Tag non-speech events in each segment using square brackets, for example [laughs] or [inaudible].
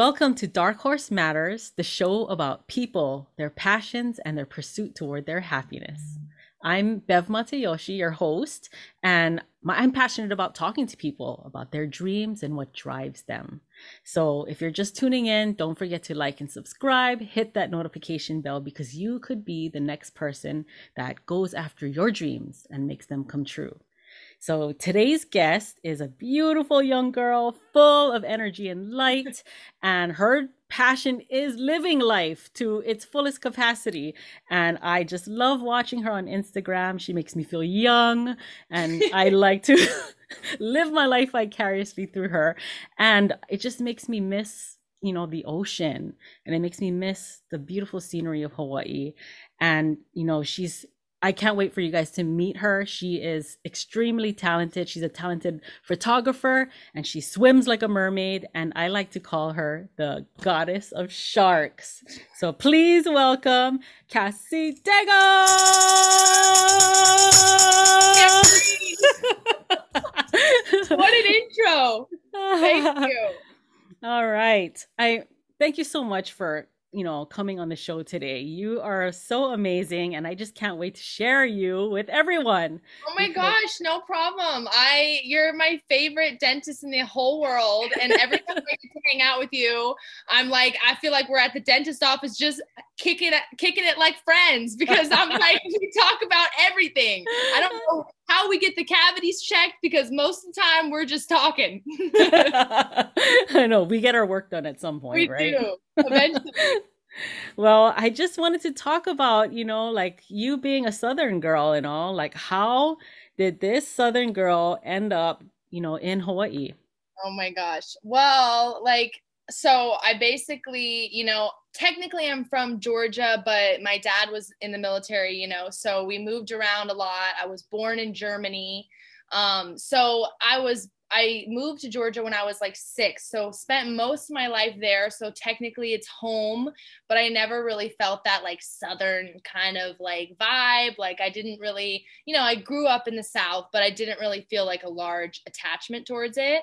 Welcome to Dark Horse Matters, the show about people, their passions, and their pursuit toward their happiness. I'm Bev Matayoshi, your host, and my, I'm passionate about talking to people about their dreams and what drives them. So if you're just tuning in, don't forget to like and subscribe, hit that notification bell because you could be the next person that goes after your dreams and makes them come true. So today's guest is a beautiful young girl full of energy and light, [laughs] and her passion is living life to its fullest capacity. And I just love watching her on Instagram. She makes me feel young, and I [laughs] like to [laughs] live my life vicariously through her. And it just makes me miss you know the ocean and it makes me miss the beautiful scenery of hawaii and you know she's I can't wait for you guys to meet her. She is extremely talented. She's a talented photographer and she swims like a mermaid. And I like to call her the goddess of sharks. So please welcome Cassie Dego. [laughs] what an intro. Thank you. [laughs] All right. I thank you so much for you know, coming on the show today. You are so amazing, and I just can't wait to share you with everyone. Oh my gosh, no problem. I you're my favorite dentist in the whole world, and every time I get to hang out with you, I'm like, I feel like we're at the dentist office just kicking it, kicking it like friends because I'm [laughs] like, we talk about everything. I don't know how we get the cavities checked because most of the time we're just talking. [laughs] I know we get our work done at some point, we right? Do, [laughs] eventually. well, I just wanted to talk about, you know, like you being a Southern girl and all, like how did this Southern girl end up, you know, in Hawaii? Oh my gosh. Well, like, so I basically, you know, technically I'm from Georgia, but my dad was in the military, you know, so we moved around a lot. I was born in Germany. Um, so I was I moved to Georgia when I was like six, so spent most of my life there. So technically it's home, but I never really felt that like Southern kind of like vibe. Like I didn't really, you know, I grew up in the South, but I didn't really feel like a large attachment towards it.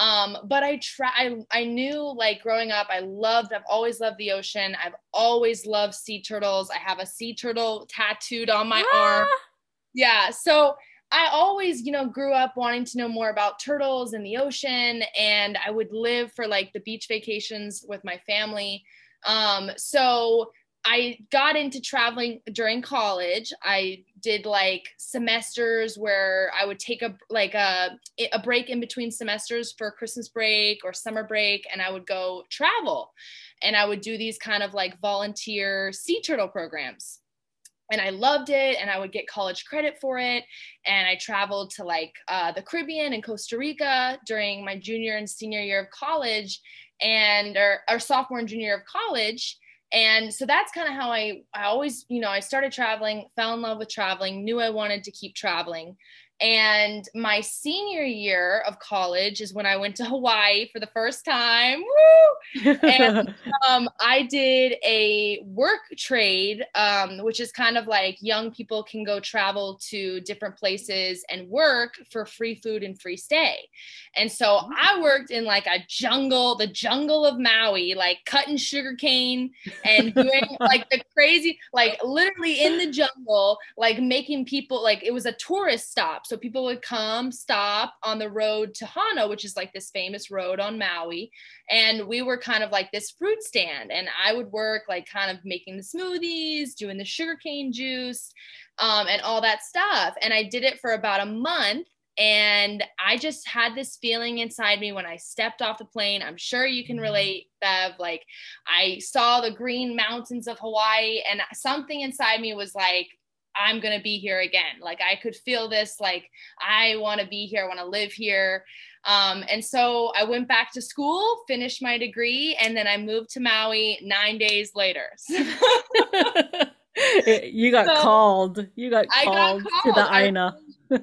Um, but I try, I, I knew like growing up, I loved, I've always loved the ocean. I've always loved sea turtles. I have a sea turtle tattooed on my ah. arm. Yeah. So I always, you know, grew up wanting to know more about turtles and the ocean. And I would live for like the beach vacations with my family. Um, so I got into traveling during college. I did like semesters where I would take a like a a break in between semesters for Christmas break or summer break and I would go travel. And I would do these kind of like volunteer sea turtle programs. And I loved it and I would get college credit for it. And I traveled to like uh, the Caribbean and Costa Rica during my junior and senior year of college and or, or sophomore and junior year of college and so that's kind of how I I always you know I started traveling, fell in love with traveling, knew I wanted to keep traveling, and my senior year of college is when I went to [laughs] Hawaii for the first time. Woo! And [laughs] um, I did a work trade, um, which is kind of like young people can go travel to different places and work for free food and free stay. And so. I worked in like a jungle, the jungle of Maui, like cutting sugarcane and doing [laughs] like the crazy, like literally in the jungle, like making people like it was a tourist stop so people would come, stop on the road to Hana, which is like this famous road on Maui. And we were kind of like this fruit stand. And I would work like kind of making the smoothies, doing the sugarcane juice, um, and all that stuff. And I did it for about a month. And I just had this feeling inside me when I stepped off the plane. I'm sure you can mm-hmm. relate, Bev. Like, I saw the green mountains of Hawaii, and something inside me was like, I'm going to be here again. Like I could feel this, like I want to be here, I want to live here. Um, and so I went back to school, finished my degree, and then I moved to Maui nine days later. [laughs] [laughs] you got so [laughs] called. You got called, got called. to the Aina.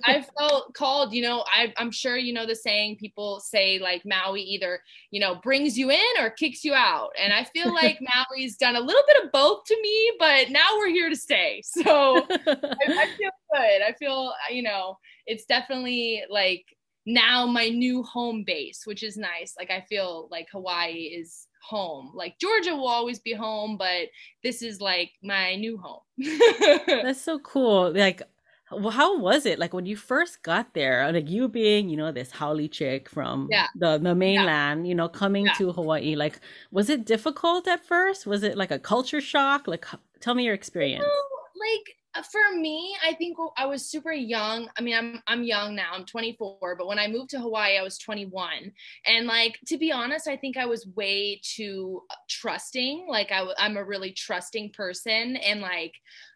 I felt called, you know, I, I'm sure you know the saying people say like Maui either, you know, brings you in or kicks you out. And I feel [laughs] like Maui's done a little bit of both to me, but now we're here to stay. [laughs] So [laughs] I, I feel good. I feel, you know, it's definitely like now my new home base, which is nice. Like I feel like Hawaii is home. Like Georgia will always be home, but this is like my new home. That's so cool. Like well, how was it like when you first got there? Like you being, you know, this haole chick from yeah. the, the mainland, yeah. you know, coming yeah. to Hawaii. Like, was it difficult at first? Was it like a culture shock? Like, tell me your experience. You know, like uh, for me, I think I was super young. I mean, I'm I'm young now. I'm 24, but when I moved to Hawaii, I was 21. And like to be honest, I think I was way too uh, trusting. Like I, I'm a really trusting person, and like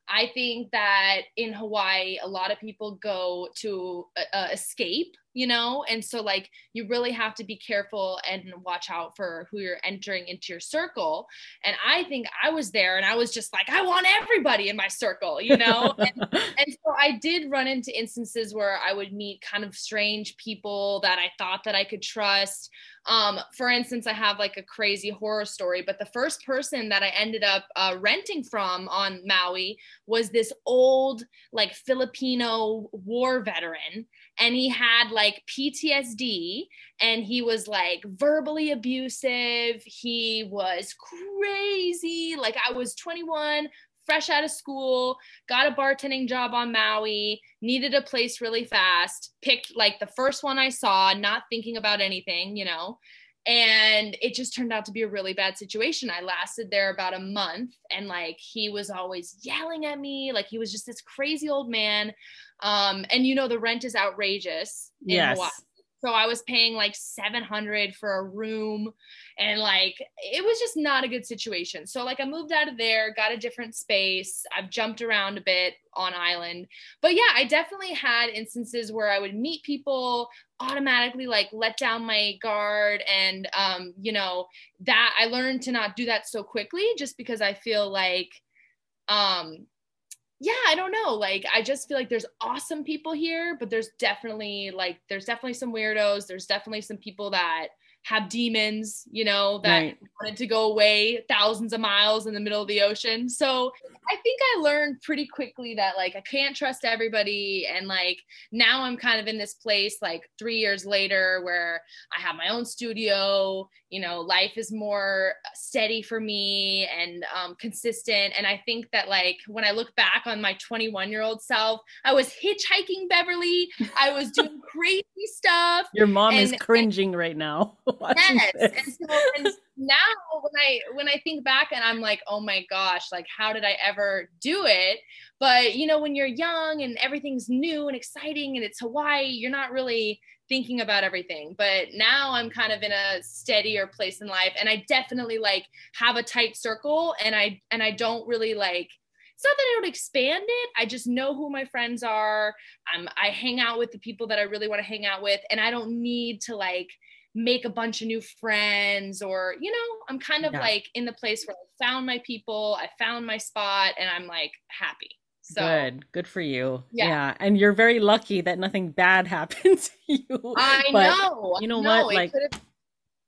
I think that in Hawaii, a lot of people go to uh, escape, you know, and so like you really have to be careful and watch out for who you're entering into your circle. And I think I was there and I was just like, I want everybody in my circle, you know? [laughs] and, and so I did run into instances where I would meet kind of strange people that I thought that I could trust. Um, for instance, I have like a crazy horror story, but the first person that I ended up uh, renting from on Maui was this old, like Filipino war veteran. And he had like PTSD and he was like verbally abusive. He was crazy. Like I was 21, fresh out of school, got a bartending job on Maui, needed a place really fast, picked like the first one I saw, not thinking about anything, you know. And it just turned out to be a really bad situation. I lasted there about a month and like he was always yelling at me, like he was just this crazy old man. Um, and you know, the rent is outrageous in yes. Hawaii. So I was paying like 700 for a room and like it was just not a good situation. So like I moved out of there, got a different space. I've jumped around a bit on island. But yeah, I definitely had instances where I would meet people automatically like let down my guard and um you know that I learned to not do that so quickly just because I feel like um yeah, I don't know. Like, I just feel like there's awesome people here, but there's definitely like, there's definitely some weirdos. There's definitely some people that have demons, you know, that right. wanted to go away thousands of miles in the middle of the ocean. So I think I learned pretty quickly that like I can't trust everybody. And like now I'm kind of in this place like three years later where I have my own studio, you know, life is more steady for me and um, consistent. And I think that like when I look back on my 21 year old self, I was hitchhiking Beverly, I was doing [laughs] crazy stuff. Your mom and, is cringing and, right now. [laughs] yes. And so and now when I when I think back and I'm like, oh my gosh, like how did I ever do it? But you know, when you're young and everything's new and exciting and it's Hawaii, you're not really thinking about everything. But now I'm kind of in a steadier place in life and I definitely like have a tight circle and I and I don't really like it's not that I don't expand it. I just know who my friends are. Um, I hang out with the people that I really want to hang out with, and I don't need to like make a bunch of new friends or you know i'm kind of yeah. like in the place where i found my people i found my spot and i'm like happy so good. Good for you. Yeah, yeah. and you're very lucky that nothing bad [laughs] happened to you. I but know. you know no, what? like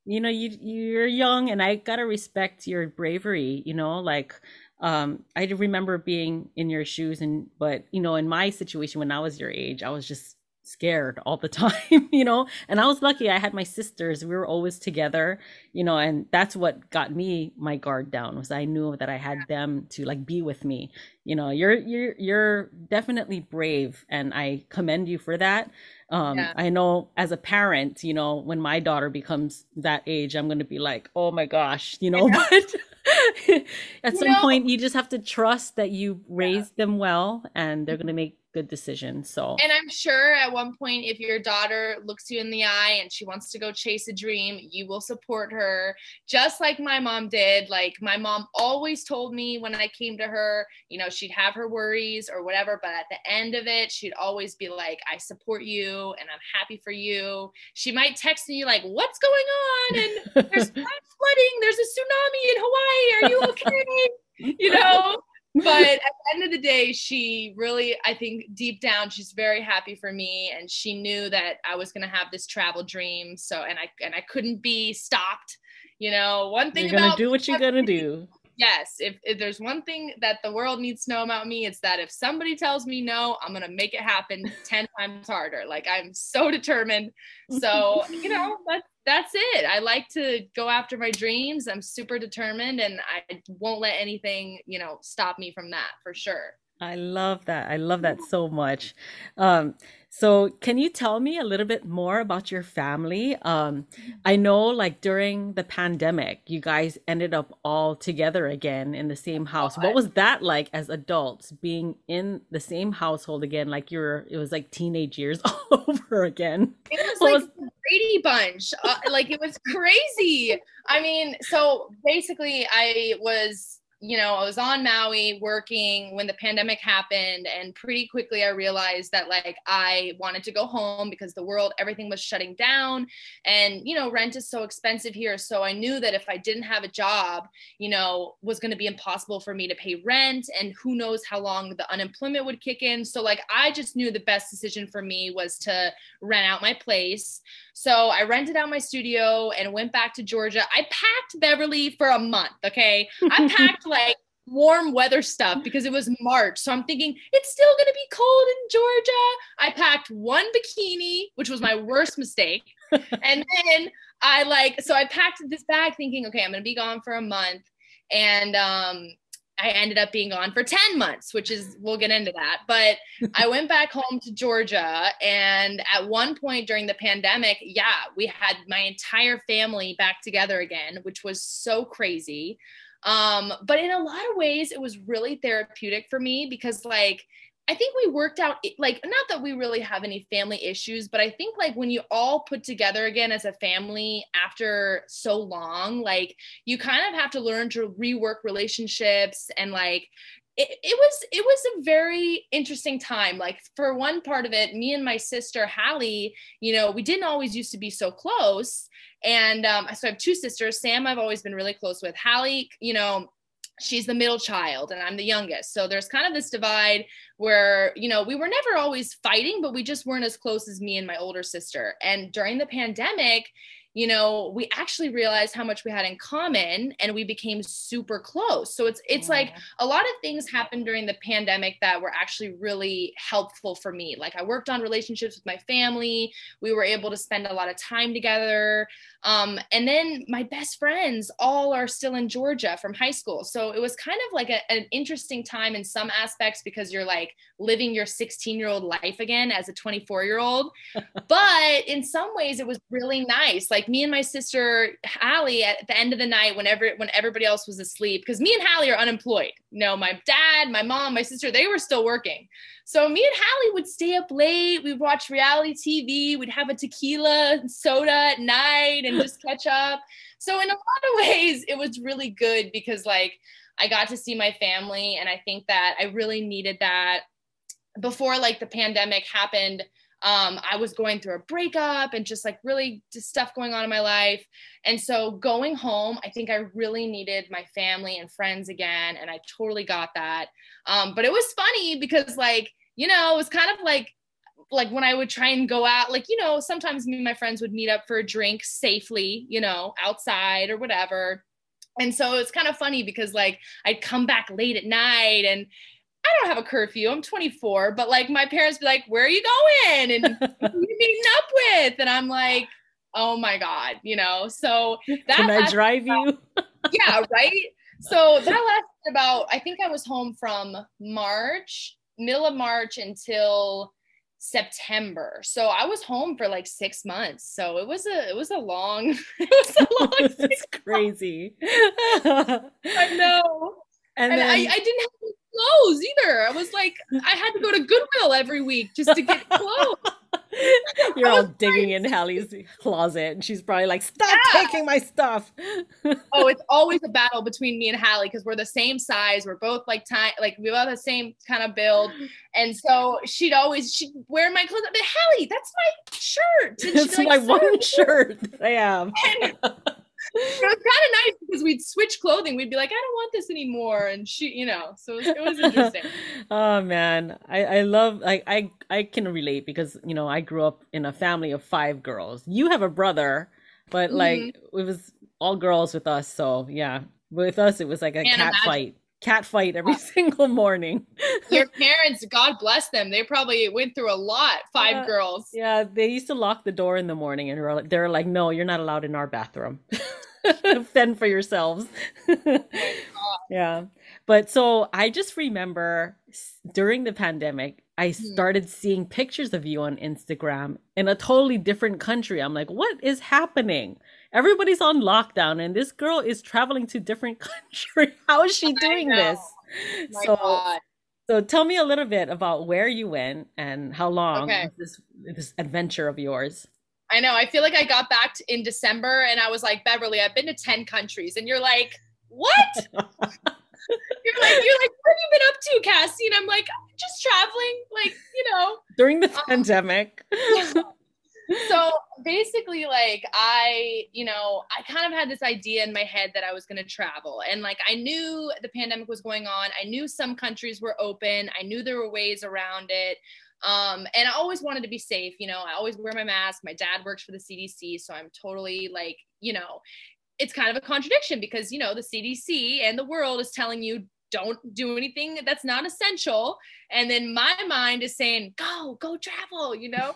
you know you you're young and i gotta respect your bravery you know? Like um i remember being in your shoes and but you know in my situation when i was your age i was just scared all the [laughs] time, you know. And I was lucky I had my sisters. We were always together, you know, and that's what got me my guard down was I knew that I had them to like be with me. You know, you're you're you're definitely brave and I commend you for that. Um yeah. I know as a parent, you know, when my daughter becomes that age, I'm going to be like, "Oh my gosh," you know, [laughs] but at you some know, point you just have to trust that you raised yeah. them well and they're going to make good decision. So, and I'm sure at one point, if your daughter looks you in the eye and she wants to go chase a dream, you will support her, just like my mom did. Like, my mom always told me when I came to her, you know, she'd have her worries or whatever, but at the end of it, she'd always be like, I support you and I'm happy for you. She might text you, like, What's going on? And there's [laughs] flooding, there's a tsunami in Hawaii. Are you okay? [laughs] you know? But [laughs] at the end of the day, she really, I think deep down, she's very happy for me, and she knew that I was going to have this travel dream. So, and I and I couldn't be stopped. You know, one thing you're gonna do what you're gonna do. Yes, if, if there's one thing that the world needs to know about me, it's that if somebody tells me no, I'm gonna make it happen [laughs] ten times harder. Like I'm so determined. So you know, [laughs] that's that's it. I like to go after my dreams. I'm super determined and I won't let anything, you know, stop me from that for sure. I love that. I love that so much. Um, so, can you tell me a little bit more about your family? Um, I know, like during the pandemic, you guys ended up all together again in the same house. What was that like as adults, being in the same household again? Like you were, it was like teenage years [laughs] all over again. It was what like was- the Brady Bunch. Uh, like it was [laughs] crazy. I mean, so basically, I was you know, I was on Maui working when the pandemic happened, and pretty quickly I realized that like I wanted to go home because the world, everything was shutting down, and you know, rent is so expensive here. So I knew that if I didn't have a job, you know, was going to be impossible for me to pay rent, and who knows how long the unemployment would kick in. So like I just knew the best decision for me was to rent out my place. So I rented out my studio and went back to Georgia. I packed Beverly for a month. Okay. I [laughs] packed like warm weather stuff because it was March. So I'm thinking it's still going to be cold in Georgia. I packed one bikini, which was my worst mistake. and [laughs] then I like, so I packed this bag thinking, okay, I'm going to be gone for a month. And um, I ended up being gone for 10 months, which is, we'll get into that. But [laughs] I went back home to Georgia. And at one point during the pandemic, yeah, we had my entire family back together again, which was so crazy. Um, but in a lot of ways, it was really therapeutic for me because, like, I think we worked out like not that we really have any family issues, but I think like when you all put together again as a family after so long, like you kind of have to learn to rework relationships and like it, it was it was a very interesting time. Like for one part of it me and my sister hallie you know we didn't always used to be so close. And um, so i have two sisters. Sam i've always been really close with. Hallie you know she's the middle child and I'm the youngest. So there's kind of this divide where, you know, we were never always fighting, but we just weren't as close as me and my older sister. And during the pandemic, you know we actually realized how much we had in common and we became super close. So it's it's yeah. like a lot of things happened during the pandemic that were actually really helpful for me. Like i worked on relationships with my family. We were able to spend a lot of time together. Um, and then my best friends all are still in georgia from high school. So it was kind of like a, an interesting time in some aspects because you're like living your 16 year old life again as a 24 year old [laughs] but in some ways it was really nice. Like like me and my sister Hallie at the end of the night, whenever when everybody else was asleep, because me and Hallie are unemployed. You know, my dad, my mom, my sister, they were still working. So me and Hallie would stay up late. We'd watch reality TV. We'd have a tequila soda at night and just catch up. So in a lot of ways, it was really good because like I got to see my family, and I think that I really needed that before like the pandemic happened um, I was going through a breakup and just like really just stuff going on in my life. And so going home, I think I really needed my family and friends again. And I totally got that. Um, but it was funny because, like, you know, it was kind of like, like when I would try and go out, like, you know, sometimes me and my friends would meet up for a drink safely, you know, outside or whatever. And so it's kind of funny because like I'd come back late at night and I don't have a curfew. I'm 24, but like my parents be like, "Where are you going?" and [laughs] who you meeting up with? And I'm like, "Oh my god," you know. So [laughs] that can I drive about, you? [laughs] yeah, right. So that lasted about. I think I was home from March, middle of March until September. So I was home for like six months. So it was a it was a long it was a long. That's crazy. I know. And, and then, I, I didn't have clothes either. I was like, I had to go to Goodwill every week just to get [laughs] clothes. You're all digging in Hallie's closet, and she's probably like, "Stop yeah. taking my stuff." [laughs] oh, it's always a battle between me and Hallie because we're the same size. We're both like tiny, like we have the same kind of build, and so she'd always she'd wear my clothes. But Hallie, that's my shirt. And it's like, my one shirt I have. And, it was kind of nice because we'd switch clothing. We'd be like, I don't want this anymore, and she, you know, so it was, it was interesting. [laughs] oh man, I I love like I I can relate because you know I grew up in a family of five girls. You have a brother, but like mm-hmm. it was all girls with us. So yeah, with us it was like a cat fight cat fight every [laughs] single morning. Your [laughs] parents, God bless them, they probably went through a lot. Five yeah, girls. Yeah, they used to lock the door in the morning, and they're like, they're like, "No, you're not allowed in our bathroom. [laughs] Fend for yourselves." Yeah, but so I just remember during the pandemic, I hmm. started seeing pictures of you on Instagram in a totally different country. I'm like, what is happening? Everybody's on lockdown and this girl is traveling to different [laughs] country. How is she doing this? so God. so tell me a little bit about where you went and how long okay. this this adventure of yours. I know. I feel like I got back in December and I was like, Beverly, I've been to 10 countries. And you're like, what? [laughs] you're like, you're like, what have you been up to, Cassie? And I'm like, just traveling, like, you know. During the um, pandemic. So basically, like, I, you know, I kind of had this idea in my head that I was going to travel. And like, I knew the pandemic was going on. I knew some countries were open. I knew there were ways around it. Um, and I always wanted to be safe. You know, I always wear my mask. My dad works for the CDC. So I'm totally like, you know, it's kind of a contradiction because you know the CDC and the world is telling you don't do anything that's not essential and then my mind is saying go go travel you know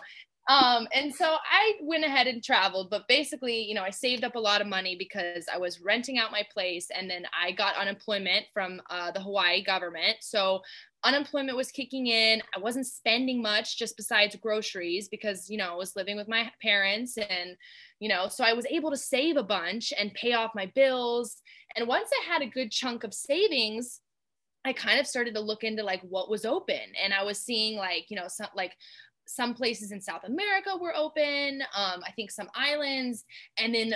um, and so I went ahead and traveled, but basically, you know, I saved up a lot of money because I was renting out my place and then I got unemployment from uh, the Hawaii government. So unemployment was kicking in. I wasn't spending much just besides groceries because, you know, I was living with my parents and, you know, so I was able to save a bunch and pay off my bills. And once I had a good chunk of savings, I kind of started to look into like what was open and I was seeing like, you know, some like some places in South America were open. Um, I think some islands, and then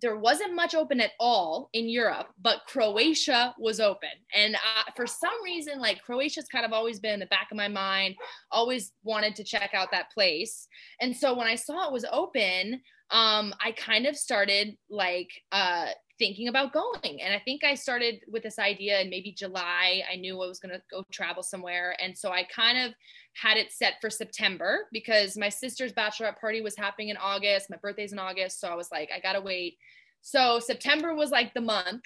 there wasn't much open at all in Europe, but Croatia was open. And uh, for some reason, like Croatia's kind of always been in the back of my mind, always wanted to check out that place. And so when I saw it was open, um, I kind of started like uh, thinking about going. And I think I started with this idea in maybe July. I knew I was going to go travel somewhere. And so I kind of had it set for September because my sister's bachelorette party was happening in August. My birthday's in August. So I was like, I got to wait. So September was like the month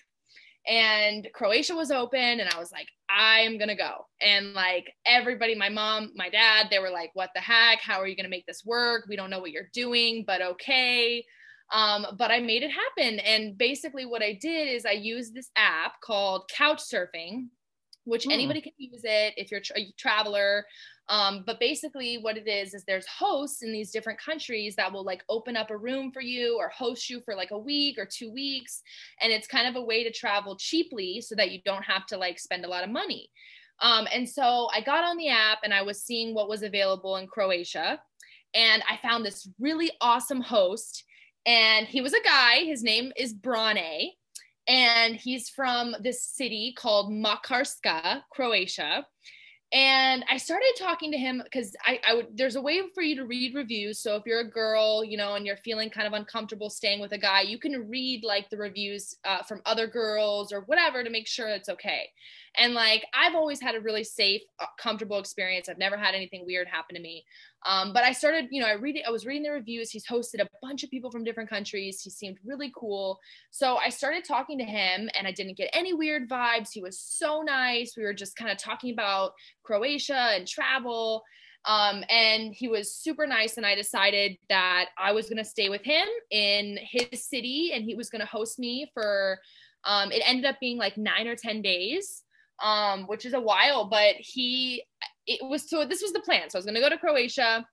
and Croatia was open and I was like I'm going to go. And like everybody my mom, my dad, they were like what the heck? How are you going to make this work? We don't know what you're doing, but okay. Um, but I made it happen. And basically, what I did is I used this app called Couchsurfing, which hmm. anybody can use it if you're a traveler. Um, but basically, what it is is there's hosts in these different countries that will like open up a room for you or host you for like a week or two weeks, and it's kind of a way to travel cheaply so that you don't have to like spend a lot of money. Um, and so I got on the app and I was seeing what was available in Croatia, and I found this really awesome host and he was a guy. His name is Brane, and he's from this city called Makarska, Croatia. And I started talking to him because I, I would there's a way for you to read reviews. So if you're a girl, you know, and you're feeling kind of uncomfortable staying with a guy, you can read like the reviews uh, from other girls or whatever to make sure it's okay. And like I've always had a really safe, uh, comfortable experience. I've never had anything weird happen to me. Um, but I started, you know, I read I was reading the reviews. He's hosted a bunch of people from different countries. He seemed really cool. So I started talking to him and I didn't get any weird vibes. He was so nice. We were just kind of talking about Croatia and travel. Um, and he was super nice. And I decided that I was going to stay with him in his city and he was going to host me for, um, it ended up being like nine or 10 days, um, which is a while, but he, it was so this was the plan. So I was going to go to Croatia.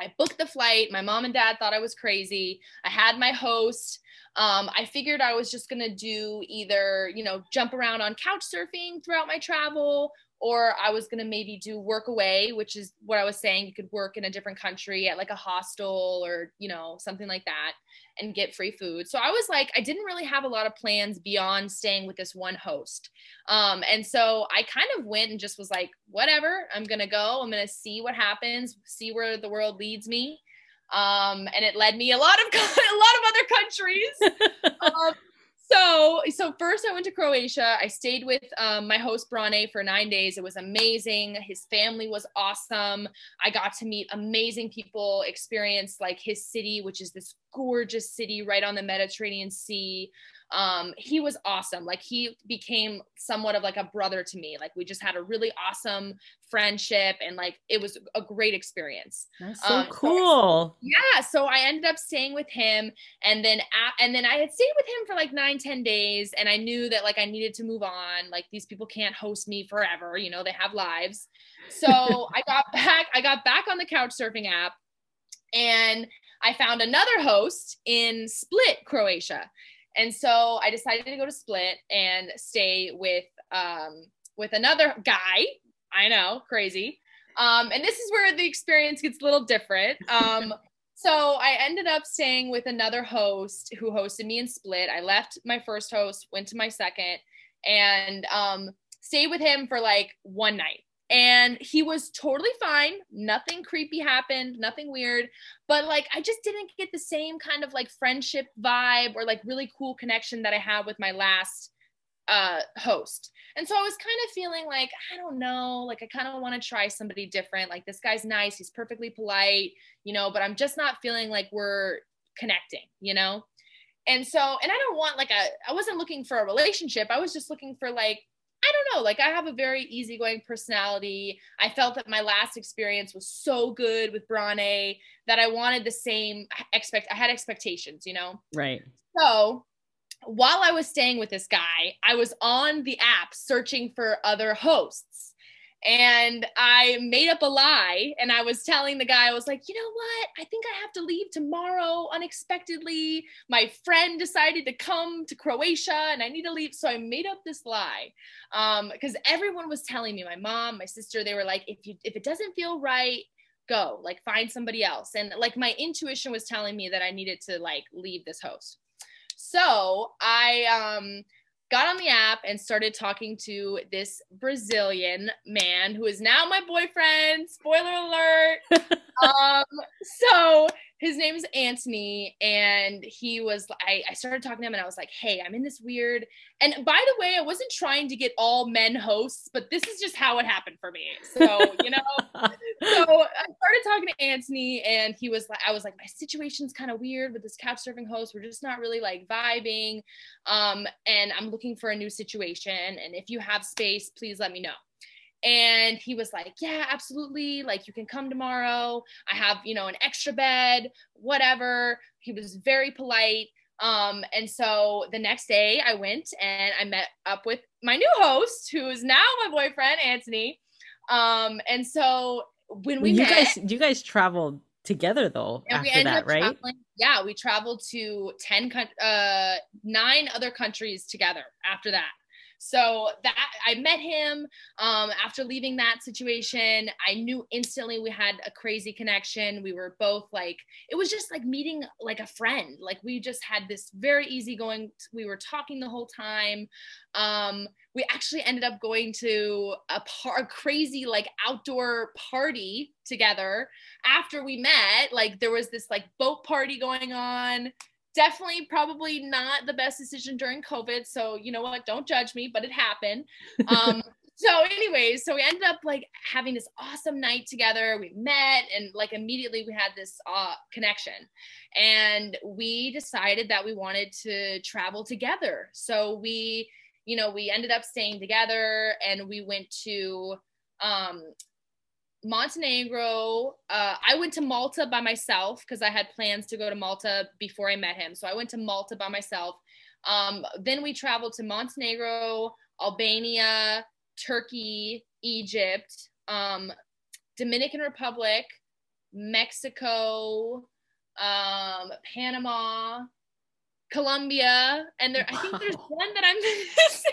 I booked the flight. My mom and dad thought I was crazy. I had my host. Um, I figured I was just going to do either, you know, jump around on couch surfing throughout my travel or I was going to maybe do work away, which is what I was saying. You could work in a different country at like a hostel or, you know, something like that and get free food. So I was like, I didn't really have a lot of plans beyond staying with this one host. Um, and so I kind of went and just was like, whatever, I'm going to go. I'm going to see what happens, see where the world leads me. Um, and it led me a lot of, [laughs] a lot of other countries. [laughs] so so first i went to croatia. I stayed with um, my host brane for nine days. It was amazing. His family was awesome. I got to meet amazing people experience like his city which is this gorgeous city right on the mediterranean sea um, he was awesome. Like he became somewhat of like a brother to me. Like we just had a really awesome friendship and like it was a great experience. That's so um, cool. So, yeah. So I ended up staying with him and then, and then I had stayed with him for like nine, ten days. And I knew that like I needed to move on. Like these people can't host me forever. You know, they have lives. So [laughs] I got back, I got back on the couch surfing app and I found another host in Split, Croatia. And so I decided to go to Split and stay with um, with another guy. I know, crazy. Um, and this is where the experience gets a little different. Um, [laughs] so I ended up staying with another host who hosted me in Split. I left my first host, went to my second, and um, stayed with him for like one night and he was totally fine. Nothing creepy happened nothing weird. But like i just didn't get the same kind of like friendship vibe or like really cool connection that i had with my last uh host. And so i was kind of feeling like i don't know like i kind of want to try somebody different. Like this guy's nice he's perfectly polite you know but i'm just not feeling like we're connecting you know? And so and i don't want like a i wasn't looking for a relationship. I was just looking for like I don't know. Like I have a very easygoing personality. I felt that my last experience was so good with Brane that I wanted the same expect. I had expectations, you know. Right. So while I was staying with this guy, I was on the app searching for other hosts and I made up a lie and I was telling the guy, I was like, you know what? I think I have to leave tomorrow unexpectedly. My friend decided to come to Croatia and I need to leave. So I made up this lie. Um, because everyone was telling me, my mom, my sister, they were like, if you if it doesn't feel right, go, like find somebody else. And like my intuition was telling me that I needed to like leave this host. So I um got on the app and started talking to this Brazilian man who is now my boyfriend. Spoiler alert. [laughs] um, so his name is Anthony, and he was. I, I started talking to him, and I was like, "Hey, I'm in this weird." And by the way, I wasn't trying to get all men hosts, but this is just how it happened for me. So you know, [laughs] so I started talking to Anthony, and he was like, "I was like, my situation's kind of weird with this couch surfing host. We're just not really like vibing, um, and I'm looking for a new situation. And if you have space, please let me know." And he was like yeah absolutely. Like you can come tomorrow. I have you know an extra bed whatever. He was very polite. Um and so the next day i went and i met up with my new host who is now my boyfriend anthony. Um and so when we you met, guys you guys traveled together though after that right? yeah we traveled to 10 uh 9 other countries together after that so that I met him um, after leaving that situation. I knew instantly we had a crazy connection. We were both like, it was just like meeting like a friend. Like we just had this very easy going. We were talking the whole time. Um, we actually ended up going to a, par- a crazy like outdoor party together after we met. Like there was this like boat party going on definitely probably not the best decision during COVID. So, you know what? Don't judge me, but it happened. Um, [laughs] so, anyways, so we ended up like having this awesome night together. We met and like immediately we had this uh, connection. And we decided that we wanted to travel together. So, we, you know, we ended up staying together and we went to um, Montenegro. Uh, I went to Malta by myself because I had plans to go to Malta before I met him. So I went to Malta by myself. Um, then we traveled to Montenegro, Albania, Turkey, Egypt, um, Dominican Republic, Mexico, um, Panama, Colombia, and there. Wow. I think there's one that I'm [laughs] missing.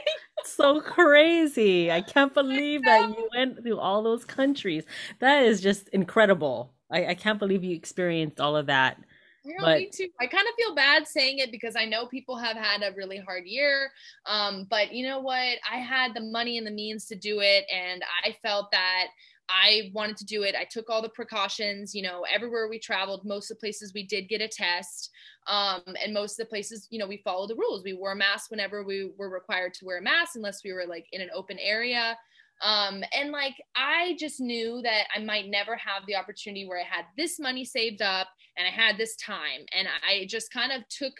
So crazy! I can't believe that you went through all those countries. That is just incredible. I, I can't believe you experienced all of that. Yeah, but, me too. I kind of feel bad saying it because I know people have had a really hard year. Um, but you know what? I had the money and the means to do it, and I felt that I wanted to do it. I took all the precautions, you know, everywhere we traveled, most of the places we did get a test. Um, and most of the places, you know, we followed the rules. We wore a mask whenever we were required to wear a mask, unless we were like in an open area. Um, and like, I just knew that I might never have the opportunity where I had this money saved up and I had this time. And I just kind of took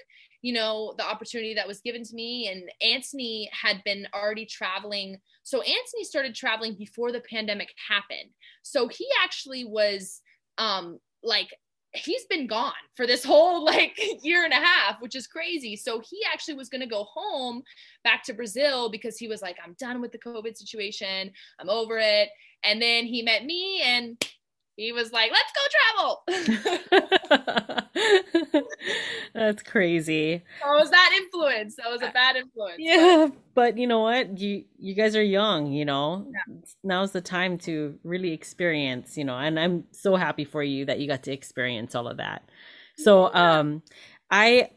you know, the opportunity that was given to me. And Anthony had been already traveling. So Anthony started traveling before the pandemic happened. So he actually was um like he's been gone for this whole like [laughs] year and a half, which is crazy. So he actually was going to go home back to Brazil because he was like, I'm done with the COVID situation. I'm over it. And then he met me and he was like, let's go travel. [laughs] That's crazy. So was that influence. That was a bad influence. Yeah, but, but you know what? You you guys are young, you know. Yeah. Now's the time to really experience, you know, and I'm so happy for you that you got to experience all of that. So yeah. um I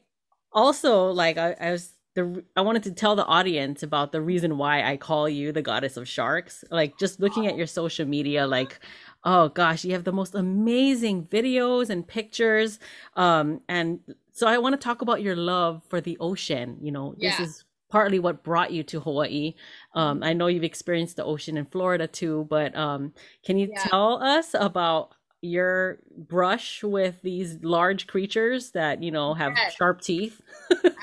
also like I, I was the I wanted to tell the audience about the reason why I call you the goddess of sharks. Like just looking at your social media, like oh gosh, you have the most amazing videos and pictures. Um, and so I want to talk about your love for the ocean. You know, yeah. this is partly what brought you to Hawaii. Um, I know you've experienced the ocean in Florida too, but um, can you yeah. tell us about your brush with these large creatures that you know have yes. sharp teeth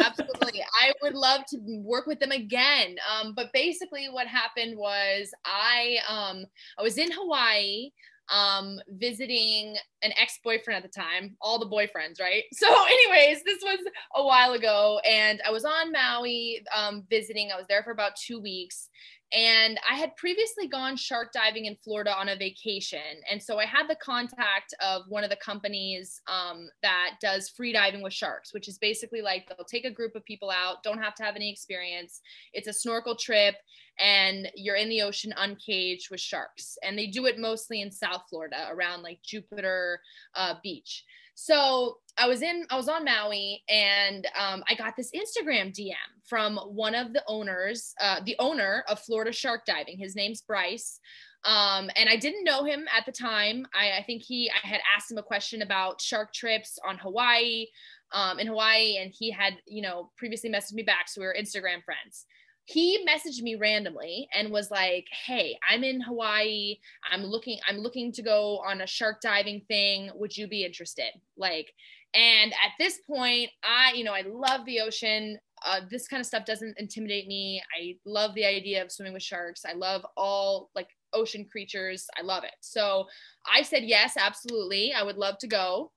absolutely i would love to work with them again um, but basically what happened was i um, i was in hawaii um, visiting an ex-boyfriend at the time, all the boyfriends, right? [laughs] So, anyways, this was a while ago, and I was on Maui um, visiting. I was there for about two weeks, and I had previously gone shark diving in Florida on a vacation. And so I had the contact of one of the companies um, that does free diving with sharks, which is basically like they'll take a group of people out, don't have to have any experience. It's a snorkel trip, and you're in the ocean uncaged with sharks. And they do it mostly in South Florida around like Jupiter uh, Beach. So I was in, I was on Maui and um, I got this Instagram DM from one of the owners, uh, the owner of Florida Shark Diving. His name's Bryce. Um, and I didn't know him at the time. I, I, think he, I had asked him a question about shark trips on Hawaii, um, in Hawaii, and he had, you know, previously messaged me back. So we were Instagram friends he messaged me randomly and was like hey i'm in hawaii. I'm looking i'm looking to go on a shark diving thing. Would you be interested? Like and at this point i you know i love the ocean. Uh, this kind of stuff doesn't intimidate me. I love the idea of swimming with sharks. I love all like ocean creatures. I love it. So i said yes absolutely. I would love to go.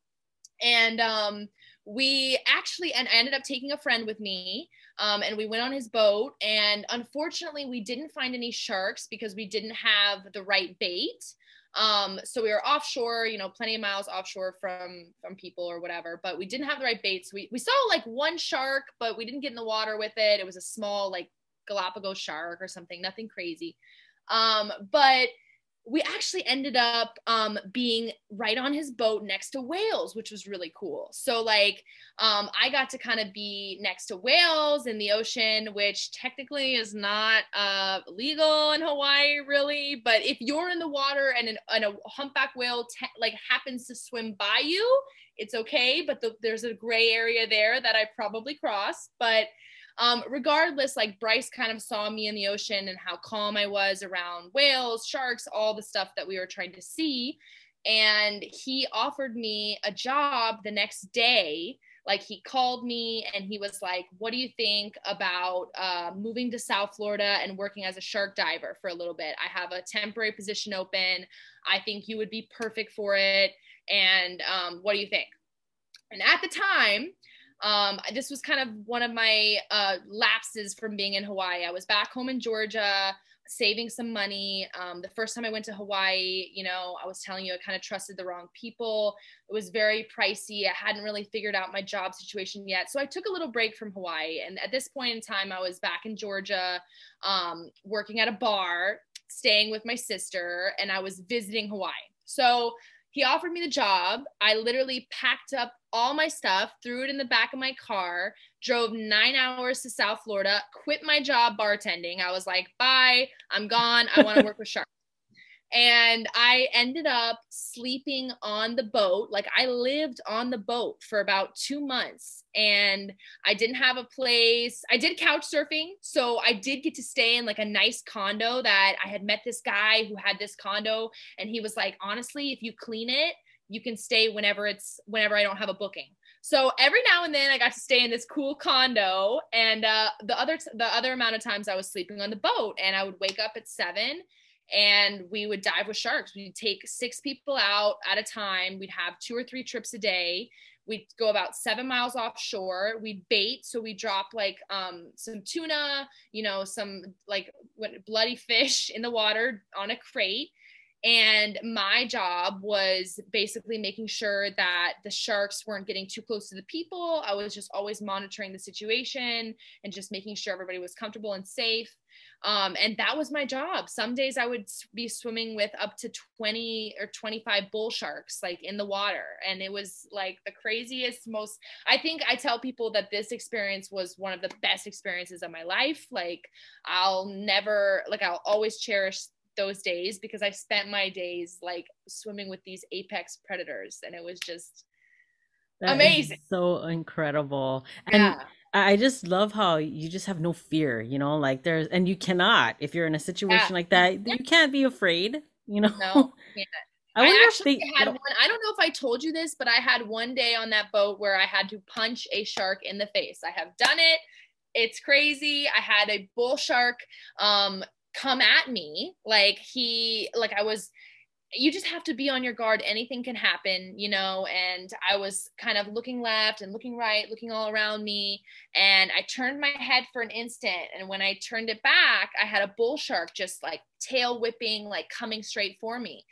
And um we actually and i ended up taking a friend with me um, and we went on his boat and unfortunately we didn't find any sharks because we didn't have the right bait. Um, so we were offshore you know plenty of miles offshore from from people or whatever but we didn't have the right baits we, we saw like one shark but we didn't get in the water with it. It was a small like galapagos shark or something nothing crazy. Um, but we actually ended up um, being right on his boat next to whales, which was really cool. So, like, um, I got to kind of be next to whales in the ocean, which technically is not uh, legal in Hawaii, really. But if you're in the water and, an, and a humpback whale te- like happens to swim by you, it's okay. But the, there's a gray area there that I probably crossed. But um, regardless, like Bryce kind of saw me in the ocean and how calm I was around whales, sharks, all the stuff that we were trying to see. And he offered me a job the next day. Like he called me and he was like, What do you think about uh, moving to South Florida and working as a shark diver for a little bit? I have a temporary position open. I think you would be perfect for it. And um, what do you think? And at the time, um, this was kind of one of my uh, lapses from being in Hawaii. I was back home in Georgia saving some money. Um, the first time I went to Hawaii, you know, I was telling you, I kind of trusted the wrong people. It was very pricey. I hadn't really figured out my job situation yet. So I took a little break from Hawaii. And at this point in time, I was back in Georgia, um, working at a bar, staying with my sister, and I was visiting Hawaii. So he offered me the job. I literally packed up all my stuff, threw it in the back of my car, drove nine hours to South Florida, quit my job bartending. I was like, bye, I'm gone. I want to [laughs] work with sharks and I ended up sleeping on the boat. Like I lived on the boat for about two months and I didn't have a place. I did couch surfing. So I did get to stay in like a nice condo that I had met this guy who had this condo. And he was like, honestly, if you clean it, you can stay whenever it's whenever I don't have a booking. So every now and then I got to stay in this cool condo and uh, the other the other amount of times I was sleeping on the boat and I would wake up at 7 and we would dive with sharks. We'd take 6 people out at a time. We'd have two or three trips a day. We'd go about 7 miles offshore. We'd bait, so we drop like um, some tuna, you know, some like bloody fish in the water on a crate and my job was basically making sure that the sharks weren't getting too close to the people. I was just always monitoring the situation and just making sure everybody was comfortable and safe. Um, and that was my job. Some days I would be swimming with up to 20 or 25 bull sharks, like in the water. And it was like the craziest, most, I think I tell people that this experience was one of the best experiences of my life. Like, I'll never, like, I'll always cherish those days because I spent my days like swimming with these apex predators and it was just that amazing. So incredible. And yeah. I just love how you just have no fear, you know, like there's and you cannot if you're in a situation yeah. like that, you can't be afraid, you know. No, [laughs] I, I actually they, had one. I don't know if I told you this, but I had one day on that boat where I had to punch a shark in the face. I have done it. It's crazy. I had a bull shark um, come at me like he like i was you just have to be on your guard. Anything can happen you know and i was kind of looking left and looking right looking all around me and i turned my head for an instant and when i turned it back i had a bull shark just like tail whipping like coming straight for me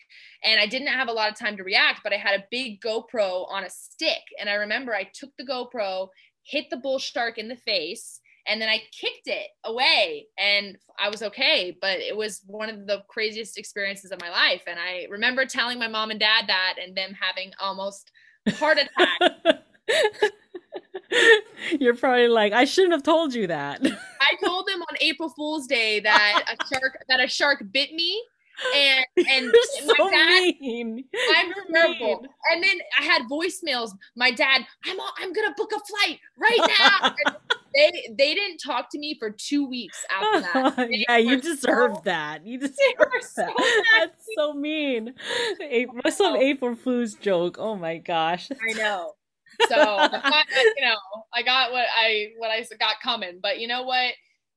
and i didn't have a lot of time to react but i had a big gopro on a stick and i remember i took the gopro hit the bull shark in the face and then I kicked it away and I was okay. But it was one of the craziest experiences of my life. And I remember telling my mom and dad that and them having almost heart attack. [laughs] You're probably like, I shouldn't have told you that. I told them on April Fool's Day that a shark that a shark bit me and [laughs] and You're my dad, mean. I'm memorable. And then I had voicemails. My dad, I'm all, I'm gonna book a flight right now. [laughs] they they didn't talk to me for two weeks after that. [laughs] yeah, you deserve so, that. You deserve that. So That's so mean. What's some April Fool's joke? Oh my gosh. I know. So I got, you know, I got what I what I got coming. But you know what?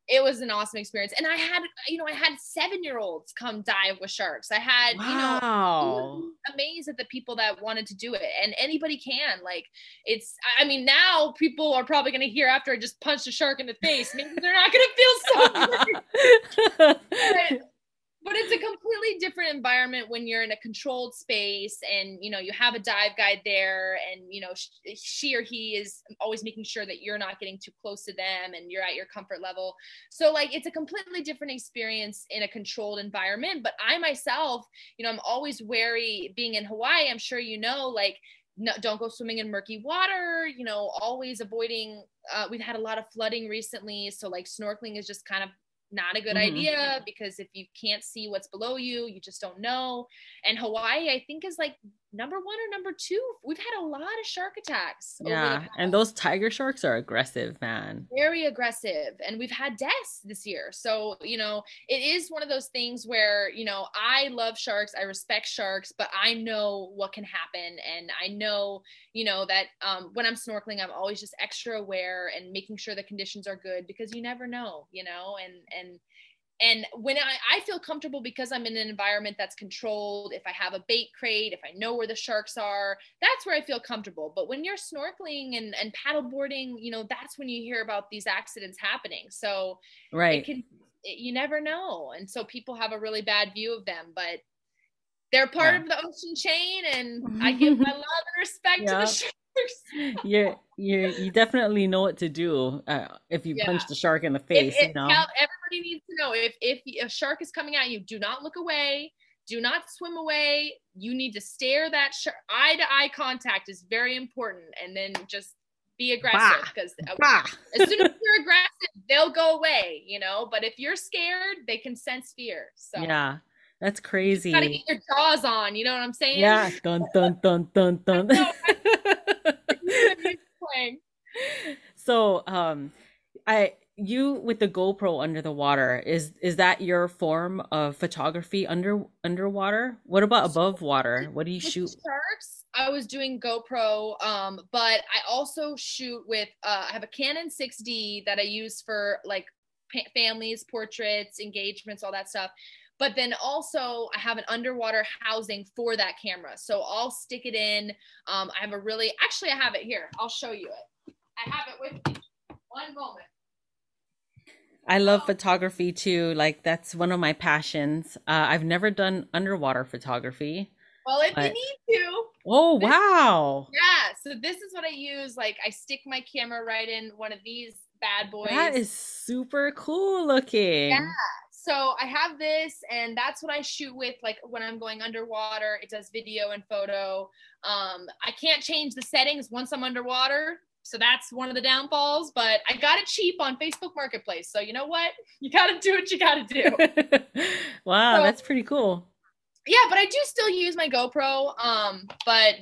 It was an awesome experience. And I had, you know, I had seven year olds come dive with sharks. I had, wow. you know, amazed at the people that wanted to do it. And anybody can. Like, it's, I mean, now people are probably going to hear after I just punched a shark in the face. Maybe they're not going to feel so [laughs] good. [laughs] but it's a completely different environment when you're in a controlled space and you know you have a dive guide there and you know she or he is always making sure that you're not getting too close to them and you're at your comfort level. So like it's a completely different experience in a controlled environment. But i myself you know i'm always wary being in hawaii. I'm sure you know like no, don't go swimming in murky water you know always avoiding uh, we've had a lot of flooding recently. So like snorkeling is just kind of not a good mm-hmm. idea because if you can't see what's below you, you just don't know. And Hawaii, I think, is like number one or number two. We've had a lot of shark attacks. Yeah. And those tiger sharks are aggressive, man. Very aggressive. And we've had deaths this year. So, you know, it is one of those things where, you know, I love sharks, I respect sharks, but I know what can happen. And I know, you know, that um, when I'm snorkeling, I'm always just extra aware and making sure the conditions are good because you never know, you know, and, and, and when I, I feel comfortable because i'm in an environment that's controlled if i have a bait crate if i know where the sharks are that's where i feel comfortable. But when you're snorkeling and, and paddle boarding you know that's when you hear about these accidents happening. So right. it can it, you never know. And so people have a really bad view of them but they're part yeah. of the ocean chain and i give [laughs] my love and respect yeah. to the sharks [laughs] you you you definitely know what to do uh, if you yeah. punch the shark in the face. It, it, you know, everybody needs to know if if a shark is coming at you, do not look away. Do not swim away. You need to stare that shark. Eye to eye contact is very important, and then just be aggressive because uh, as soon as you're aggressive, they'll go away. You know, but if you're scared, they can sense fear. So yeah. That's crazy. You gotta get your jaws on. You know what I'm saying? Yeah. Dun dun dun dun [laughs] dun. [laughs] so um i you with the GoPro under the water is is that your form of photography under underwater? What about above water? What do you shoot? Sharks. I was doing GoPro, um, but I also shoot with. Uh, I have a Canon 6D that I use for like families, portraits, engagements, all that stuff. But then also, I have an underwater housing for that camera. So I'll stick it in. Um, I have a really, actually, I have it here. I'll show you it. I have it with me. One moment. I love photography too. Like that's one of my passions. Uh, I've never done underwater photography. Well, if but... you need to. Oh this, wow! Yeah, so this is what I use. Like I stick my camera right in one of these bad boys. That is super cool looking. Yeah. So I have this, and that's what I shoot with. Like when I'm going underwater, it does video and photo. Um, I can't change the settings once I'm underwater. So that's one of the downfalls, but I got it cheap on Facebook Marketplace. So you know what? [laughs] You got to do what you got to do. [laughs] wow, so, that's pretty cool. Yeah, but I do still use my GoPro. Um, but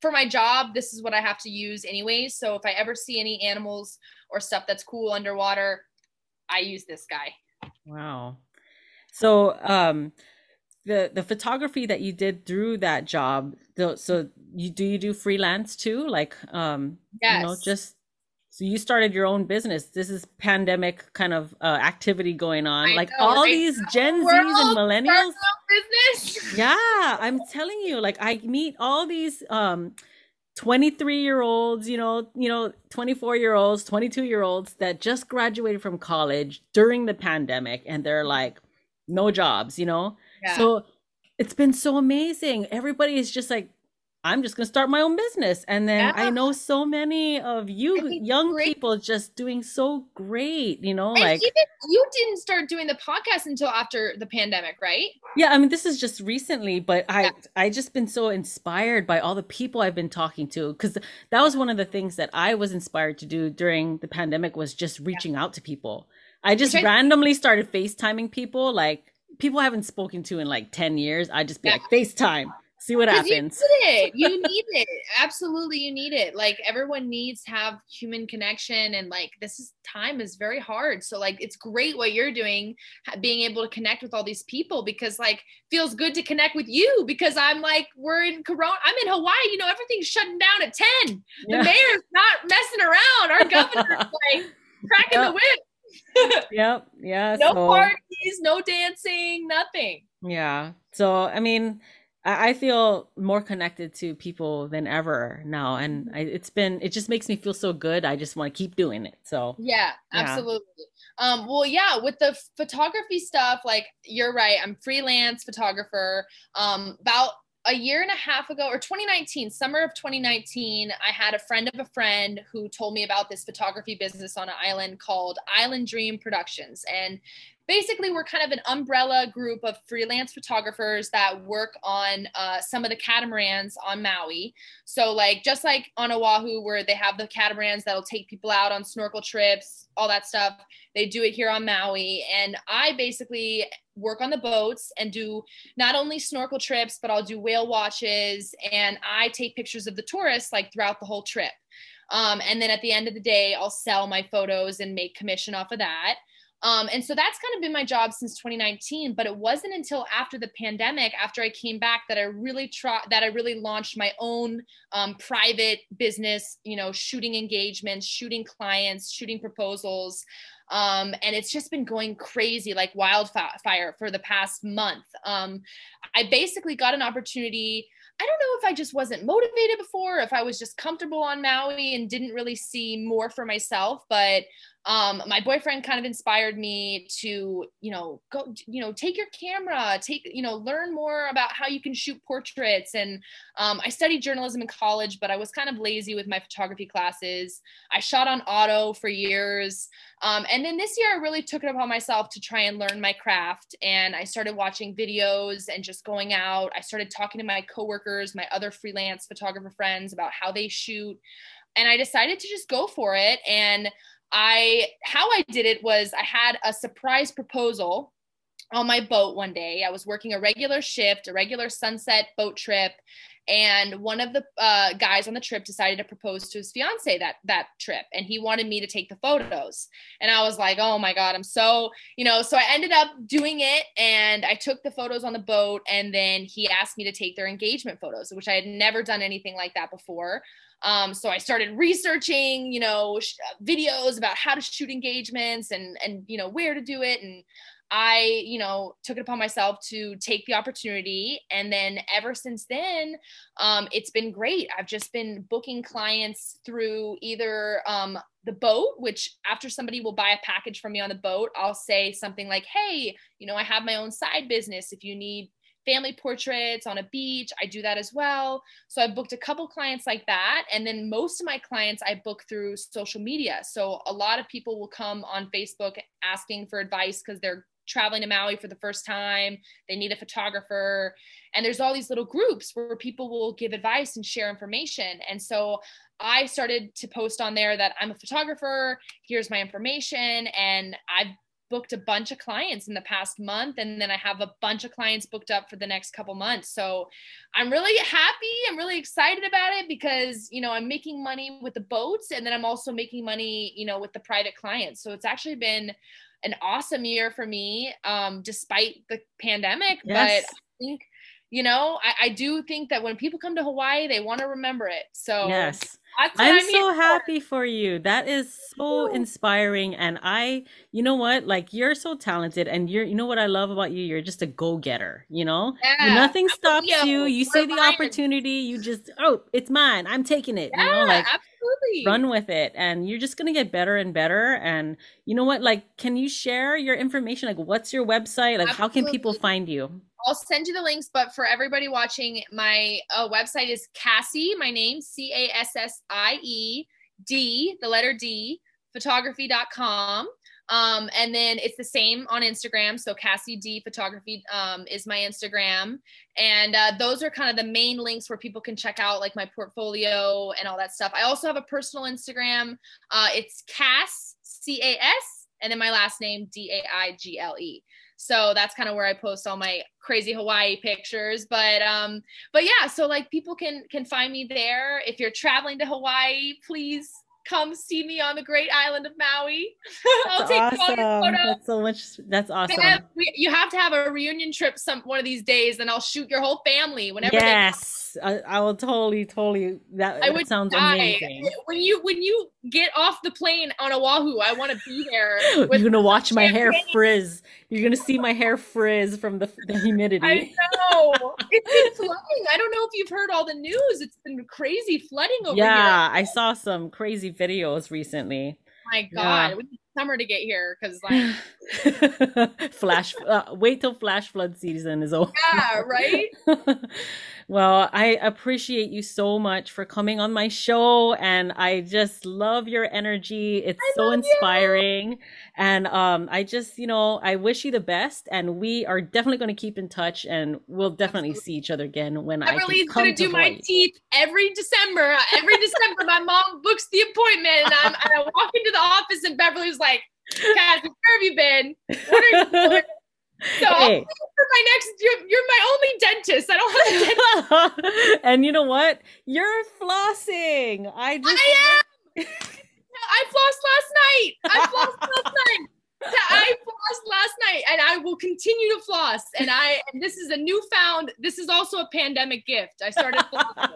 for my job, this is what I have to use anyways. So if I ever see any animals or stuff that's cool underwater, I use this guy. Wow. So um the the photography that you did through that job, so you do you do freelance too? Like um yes. you know just so you started your own business. This is pandemic kind of uh, activity going on. I like know, all these Gen Zs and millennials. Business. [laughs] Yeah, I'm telling you. Like I meet all these um 23 year olds, you know, you know, 24 year olds, 22 year olds that just graduated from college during the pandemic and they're like no jobs, you know? Yeah. So it's been so amazing. Everybody is just like I'm just going to start my own business. And then yeah. I know so many of you young great. people just doing so great, you know, and like even you didn't start doing the podcast until after the pandemic, right? Yeah, I mean this is just recently, but I yeah. I just been so inspired by all the people I've been talking to cuz that was one of the things that I was inspired to do during the pandemic was just reaching yeah. out to people. I just randomly started FaceTiming people like people I haven't spoken to in like 10 years. I just be like FaceTime see what happens. You need it. [laughs] You need it. Absolutely, you need it. Like everyone needs to have human connection, and like this is time is very hard. So like it's great what you're doing, being able to connect with all these people because like feels good to connect with you because I'm like we're in Corona. I'm in Hawaii. You know everything's shutting down at ten. The mayor's not messing around. Our governor's [laughs] like cracking yep. the whip. yep. Yeah. No so. parties, no dancing, nothing. Yeah. So I mean I feel more connected to people than ever now, and I, it's been it just makes me feel so good. I just want to keep doing it. So yeah, absolutely. Yeah. Um, well, yeah, with the photography stuff, like you're right. I'm freelance photographer. Um, about a year and a half ago, or 2019, summer of 2019, I had a friend of a friend who told me about this photography business on an island called Island Dream Productions, and basically we're kind of an umbrella group of freelance photographers that work on uh, some of the catamarans on maui. So like just like on oahu where they have the catamarans that'll take people out on snorkel trips all that stuff they do it here on maui. And i basically work on the boats and do not only snorkel trips but i'll do whale watches and i take pictures of the tourists like throughout the whole trip. Um, and then at the end of the day i'll sell my photos and make commission off of that um, and so that's kind of been my job since 2019. But it wasn't until after the pandemic, after I came back, that I really tried, that I really launched my own um, private business, you know, shooting engagements, shooting clients, shooting proposals. Um, and it's just been going crazy like wildfire for the past month. Um, I basically got an opportunity. I don't know if I just wasn't motivated before, if I was just comfortable on Maui and didn't really see more for myself, but um, my boyfriend kind of inspired me to you know go you know take your camera take you know learn more about how you can shoot portraits. And um, i studied journalism in college but i was kind of lazy with my photography classes. I shot on auto for years. Um, and then this year i really took it upon myself to try and learn my craft. And i started watching videos and just going out. I started talking to my coworkers my other freelance photographer friends about how they shoot. And i decided to just go for it. And I how I did it was I had a surprise proposal on my boat one day. I was working a regular shift, a regular sunset boat trip, and one of the uh, guys on the trip decided to propose to his fiance that that trip and he wanted me to take the photos and i was like oh my god i'm so you know so i ended up doing it and i took the photos on the boat and then he asked me to take their engagement photos which i had never done anything like that before um, so I started researching, you know, sh- videos about how to shoot engagements and and you know where to do it, and I, you know, took it upon myself to take the opportunity. And then ever since then, um, it's been great. I've just been booking clients through either um, the boat, which after somebody will buy a package from me on the boat, I'll say something like, hey, you know, I have my own side business. If you need family portraits on a beach. I do that as well. So I booked a couple clients like that. And then most of my clients I book through social media. So a lot of people will come on Facebook asking for advice because they're traveling to Maui for the first time. They need a photographer. And there's all these little groups where people will give advice and share information. And so I started to post on there that I'm a photographer, here's my information. And I've booked a bunch of clients in the past month and then I have a bunch of clients booked up for the next couple months. So I'm really happy. I'm really excited about it because, you know, I'm making money with the boats and then I'm also making money, you know, with the private clients. So it's actually been an awesome year for me, um, despite the pandemic. Yes. But I think, you know, I, I do think that when people come to Hawaii, they want to remember it. So yes. I'm, I'm so happy for you. That is so inspiring. And I, you know what? Like you're so talented and you're, you know what I love about you? You're just a go-getter, you know? Yeah. Nothing stops you. You see the opportunity, you just, oh, it's mine. I'm taking it. Yeah, you know, like absolutely. run with it. And you're just gonna get better and better. And you know what? Like, can you share your information? Like what's your website? Like absolutely. how can people find you? I'll send you the links, but for everybody watching, my uh, website is Cassie, my name, C A S S I E D, the letter D, photography.com. Um, and then it's the same on Instagram. So Cassie D Photography um, is my Instagram. And uh, those are kind of the main links where people can check out like my portfolio and all that stuff. I also have a personal Instagram. Uh, it's Cass, C A S, and then my last name, D A I G L E. So that's kind of where I post all my crazy Hawaii pictures. But um, but yeah, so like people can can find me there. If you're traveling to Hawaii, please come see me on the great island of Maui. [laughs] I'll take awesome. That's so much. That's awesome. Have, we, you have to have a reunion trip some one of these days, and I'll shoot your whole family whenever. Yes, I, I, will totally, totally. That, I that would sounds die. amazing. When you when you get off the plane on Oahu, I want to be there. [laughs] You're gonna watch my hair frizz. You're gonna see my hair frizz from the, the humidity. I know. it's been flooding. I don't know if you've heard all the news. It's been crazy flooding over yeah, here. Yeah, I saw some crazy videos recently. My God, yeah. we need summer to get here because like [laughs] flash. Uh, wait till flash flood season is over. Yeah, right. [laughs] Well, I appreciate you so much for coming on my show and I just love your energy. It's I so inspiring. You. And um I just, you know, I wish you the best and we are definitely going to keep in touch and we'll definitely Absolutely. see each other again when I'm done. Beverly's going to do my teeth every December. Every December my mom books the appointment and, I'm, and I walk into the office and Beverly's like, Cass, where have you been? What are you doing? So hey. for my next, you're, you're my only dentist. I don't have a dentist. [laughs] and you know what? You're flossing. I just. I am. [laughs] I flossed last night. I flossed last [laughs] night. I flossed last night, and I will continue to floss. And I, and this is a newfound. This is also a pandemic gift. I started flossing.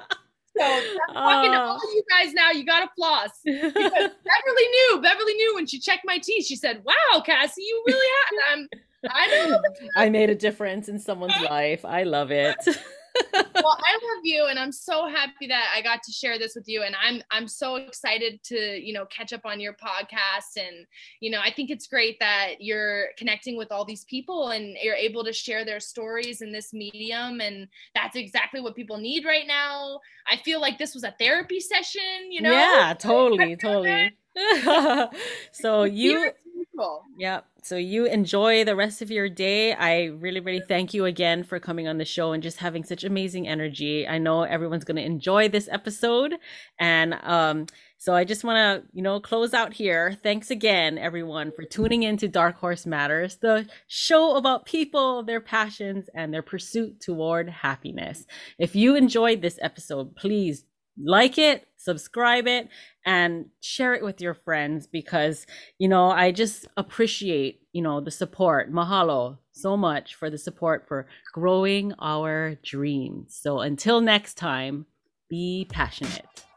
So I'm talking to all you guys now. You got to floss. Because Beverly knew. Beverly knew when she checked my teeth. She said, "Wow, Cassie, you really have." I'm I know. I made a difference in someone's life. I love it. [laughs] well, I love you, and I'm so happy that I got to share this with you. And I'm I'm so excited to you know catch up on your podcast. And you know, I think it's great that you're connecting with all these people and you're able to share their stories in this medium. And that's exactly what people need right now. I feel like this was a therapy session. You know? Yeah, totally, totally. [laughs] so [laughs] you Yep. So you enjoy the rest of your day. I really, really thank you again for coming on the show and just having such amazing energy. I know everyone's going to enjoy this episode. And um, so I just want to, you know, close out here. Thanks again, everyone, for tuning in to Dark Horse Matters, the show about people, their passions, and their pursuit toward happiness. If you enjoyed this episode, please like it, subscribe it, and share it with your friends because, you know, I just appreciate, you know, the support. Mahalo so much for the support for growing our dreams. So until next time, be passionate.